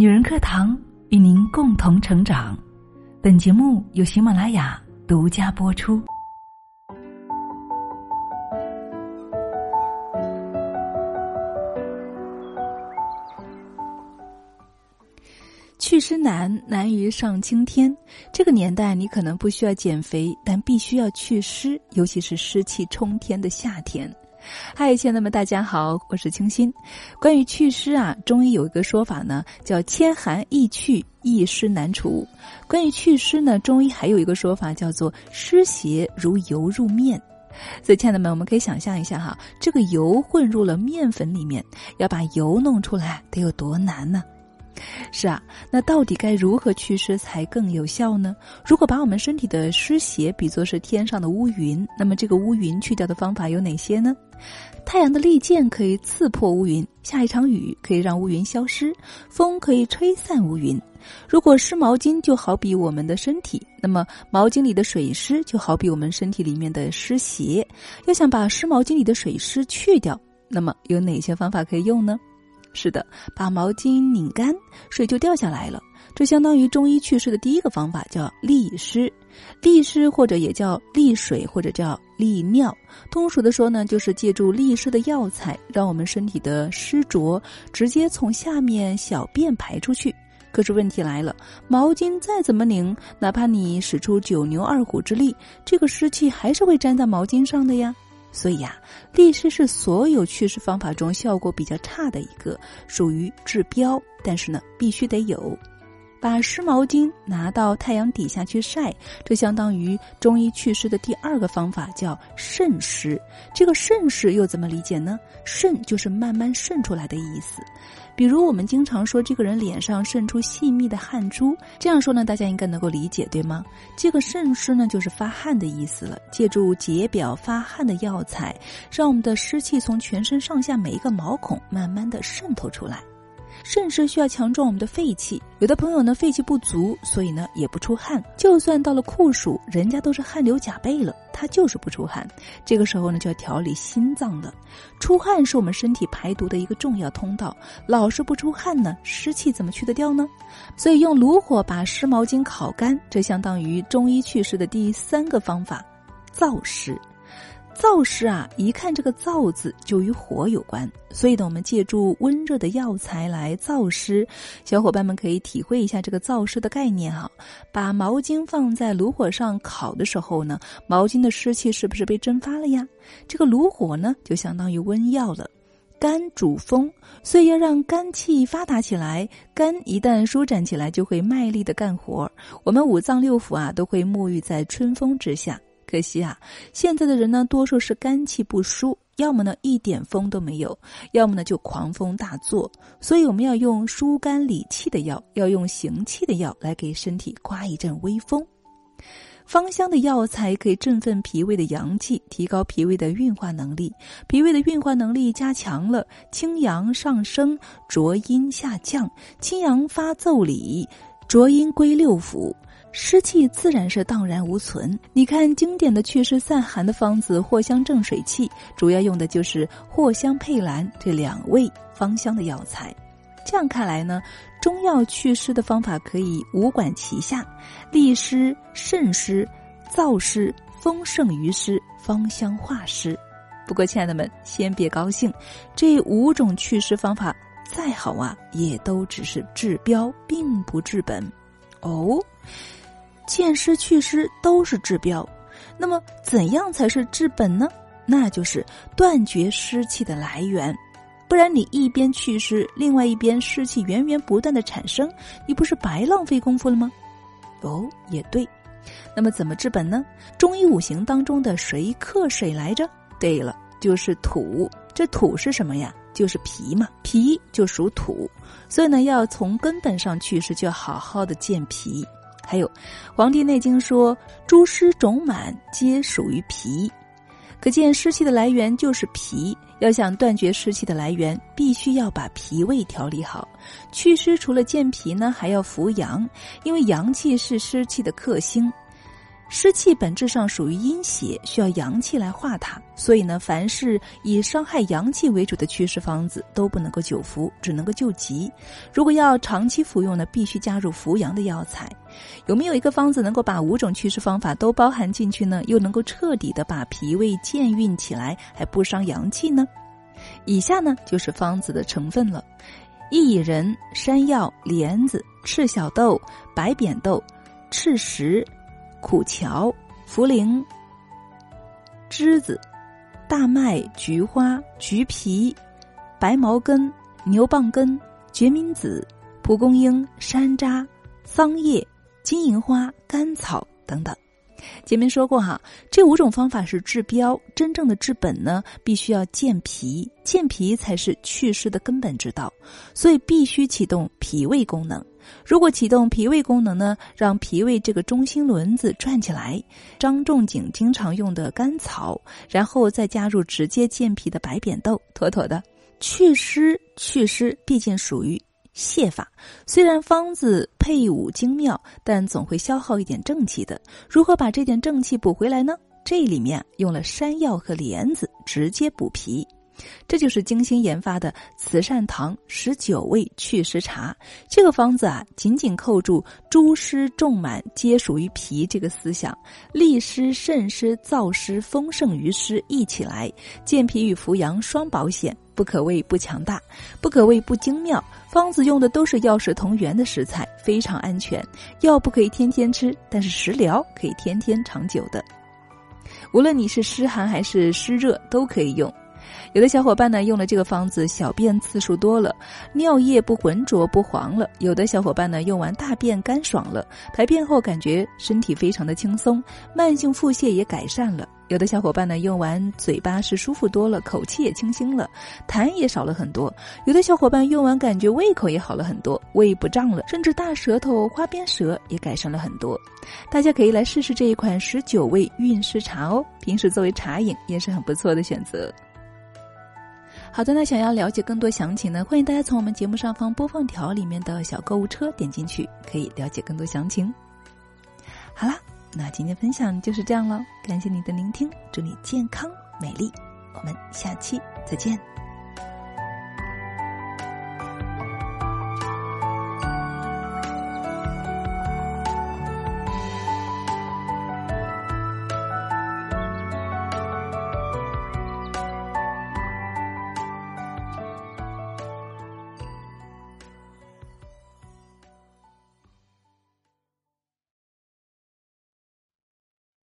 女人课堂与您共同成长。本节目由喜马拉雅独家播出。祛湿难，难于上青天。这个年代，你可能不需要减肥，但必须要祛湿，尤其是湿气冲天的夏天。嗨，亲爱的们，大家好，我是清新。关于祛湿啊，中医有一个说法呢，叫千寒易祛，一湿难除。关于祛湿呢，中医还有一个说法叫做湿邪如油入面。所以，亲爱的们，我们可以想象一下哈，这个油混入了面粉里面，要把油弄出来得有多难呢？是啊，那到底该如何祛湿才更有效呢？如果把我们身体的湿邪比作是天上的乌云，那么这个乌云去掉的方法有哪些呢？太阳的利剑可以刺破乌云，下一场雨可以让乌云消失，风可以吹散乌云。如果湿毛巾就好比我们的身体，那么毛巾里的水湿就好比我们身体里面的湿邪。要想把湿毛巾里的水湿去掉，那么有哪些方法可以用呢？是的，把毛巾拧干，水就掉下来了。这相当于中医祛湿的第一个方法，叫利湿。利湿或者也叫利水，或者叫利尿。通俗的说呢，就是借助利湿的药材，让我们身体的湿浊直接从下面小便排出去。可是问题来了，毛巾再怎么拧，哪怕你使出九牛二虎之力，这个湿气还是会粘在毛巾上的呀。所以呀，利湿是所有祛湿方法中效果比较差的一个，属于治标，但是呢，必须得有。把湿毛巾拿到太阳底下去晒，这相当于中医祛湿的第二个方法，叫渗湿。这个渗湿又怎么理解呢？渗就是慢慢渗出来的意思。比如我们经常说这个人脸上渗出细密的汗珠，这样说呢，大家应该能够理解，对吗？这个渗湿呢，就是发汗的意思了。借助解表发汗的药材，让我们的湿气从全身上下每一个毛孔慢慢的渗透出来。肾湿需要强壮我们的肺气，有的朋友呢肺气不足，所以呢也不出汗。就算到了酷暑，人家都是汗流浃背了，他就是不出汗。这个时候呢就要调理心脏了。出汗是我们身体排毒的一个重要通道，老是不出汗呢，湿气怎么去得掉呢？所以用炉火把湿毛巾烤干，这相当于中医祛湿的第三个方法，燥湿。燥湿啊，一看这个“燥”字就与火有关，所以呢，我们借助温热的药材来燥湿。小伙伴们可以体会一下这个燥湿的概念哈。把毛巾放在炉火上烤的时候呢，毛巾的湿气是不是被蒸发了呀？这个炉火呢，就相当于温药了。肝主风，所以要让肝气发达起来。肝一旦舒展起来，就会卖力的干活。我们五脏六腑啊，都会沐浴在春风之下。可惜啊，现在的人呢，多数是肝气不舒，要么呢一点风都没有，要么呢就狂风大作。所以我们要用疏肝理气的药，要用行气的药来给身体刮一阵微风。芳香的药材可以振奋脾胃的阳气，提高脾胃的运化能力。脾胃的运化能力加强了，清阳上升，浊阴下降，清阳发奏理，浊阴归六腑。湿气自然是荡然无存。你看经典的祛湿散寒的方子藿香正水气，主要用的就是藿香、佩兰这两味芳香的药材。这样看来呢，中药祛湿的方法可以五管齐下：利湿、渗湿、燥湿、风盛于湿、芳香化湿。不过，亲爱的们，先别高兴，这五种祛湿方法再好啊，也都只是治标，并不治本。哦。见湿祛湿都是治标，那么怎样才是治本呢？那就是断绝湿气的来源，不然你一边祛湿，另外一边湿气源源不断的产生，你不是白浪费功夫了吗？哦，也对。那么怎么治本呢？中医五行当中的谁克谁来着？对了，就是土。这土是什么呀？就是脾嘛，脾就属土，所以呢，要从根本上祛湿，就要好好的健脾。还有，《黄帝内经》说：“诸湿肿满，皆属于脾。”可见湿气的来源就是脾。要想断绝湿气的来源，必须要把脾胃调理好。祛湿除了健脾呢，还要扶阳，因为阳气是湿气的克星。湿气本质上属于阴邪，需要阳气来化它，所以呢，凡是以伤害阳气为主的祛湿方子都不能够久服，只能够救急。如果要长期服用呢，必须加入扶阳的药材。有没有一个方子能够把五种祛湿方法都包含进去呢？又能够彻底的把脾胃健运起来，还不伤阳气呢？以下呢就是方子的成分了：薏仁、山药、莲子、赤小豆、白扁豆、赤石。苦荞、茯苓、栀子、大麦、菊花、橘皮、白茅根、牛蒡根、决明子、蒲公英、山楂、桑叶、金银花、甘草等等。前面说过哈，这五种方法是治标，真正的治本呢，必须要健脾，健脾才是祛湿的根本之道，所以必须启动脾胃功能。如果启动脾胃功能呢，让脾胃这个中心轮子转起来，张仲景经常用的甘草，然后再加入直接健脾的白扁豆，妥妥的。祛湿，祛湿毕竟属于。泻法虽然方子配伍精妙，但总会消耗一点正气的。如何把这点正气补回来呢？这里面用了山药和莲子，直接补脾。这就是精心研发的慈善堂十九味祛湿茶。这个方子啊，紧紧扣住“诸湿重满皆属于脾”这个思想，利湿、渗湿、燥湿、丰盛于湿一起来，健脾与扶阳双保险，不可谓不强大，不可谓不精妙。方子用的都是药食同源的食材，非常安全。药不可以天天吃，但是食疗可以天天长久的。无论你是湿寒还是湿热，都可以用。有的小伙伴呢用了这个方子，小便次数多了，尿液不浑浊不黄了；有的小伙伴呢用完大便干爽了，排便后感觉身体非常的轻松，慢性腹泻也改善了；有的小伙伴呢用完嘴巴是舒服多了，口气也清新了，痰也少了很多；有的小伙伴用完感觉胃口也好了很多，胃不胀了，甚至大舌头、花边舌也改善了很多。大家可以来试试这一款十九味运湿茶哦，平时作为茶饮也是很不错的选择。好的，那想要了解更多详情呢，欢迎大家从我们节目上方播放条里面的小购物车点进去，可以了解更多详情。好啦，那今天分享就是这样了，感谢你的聆听，祝你健康美丽，我们下期再见。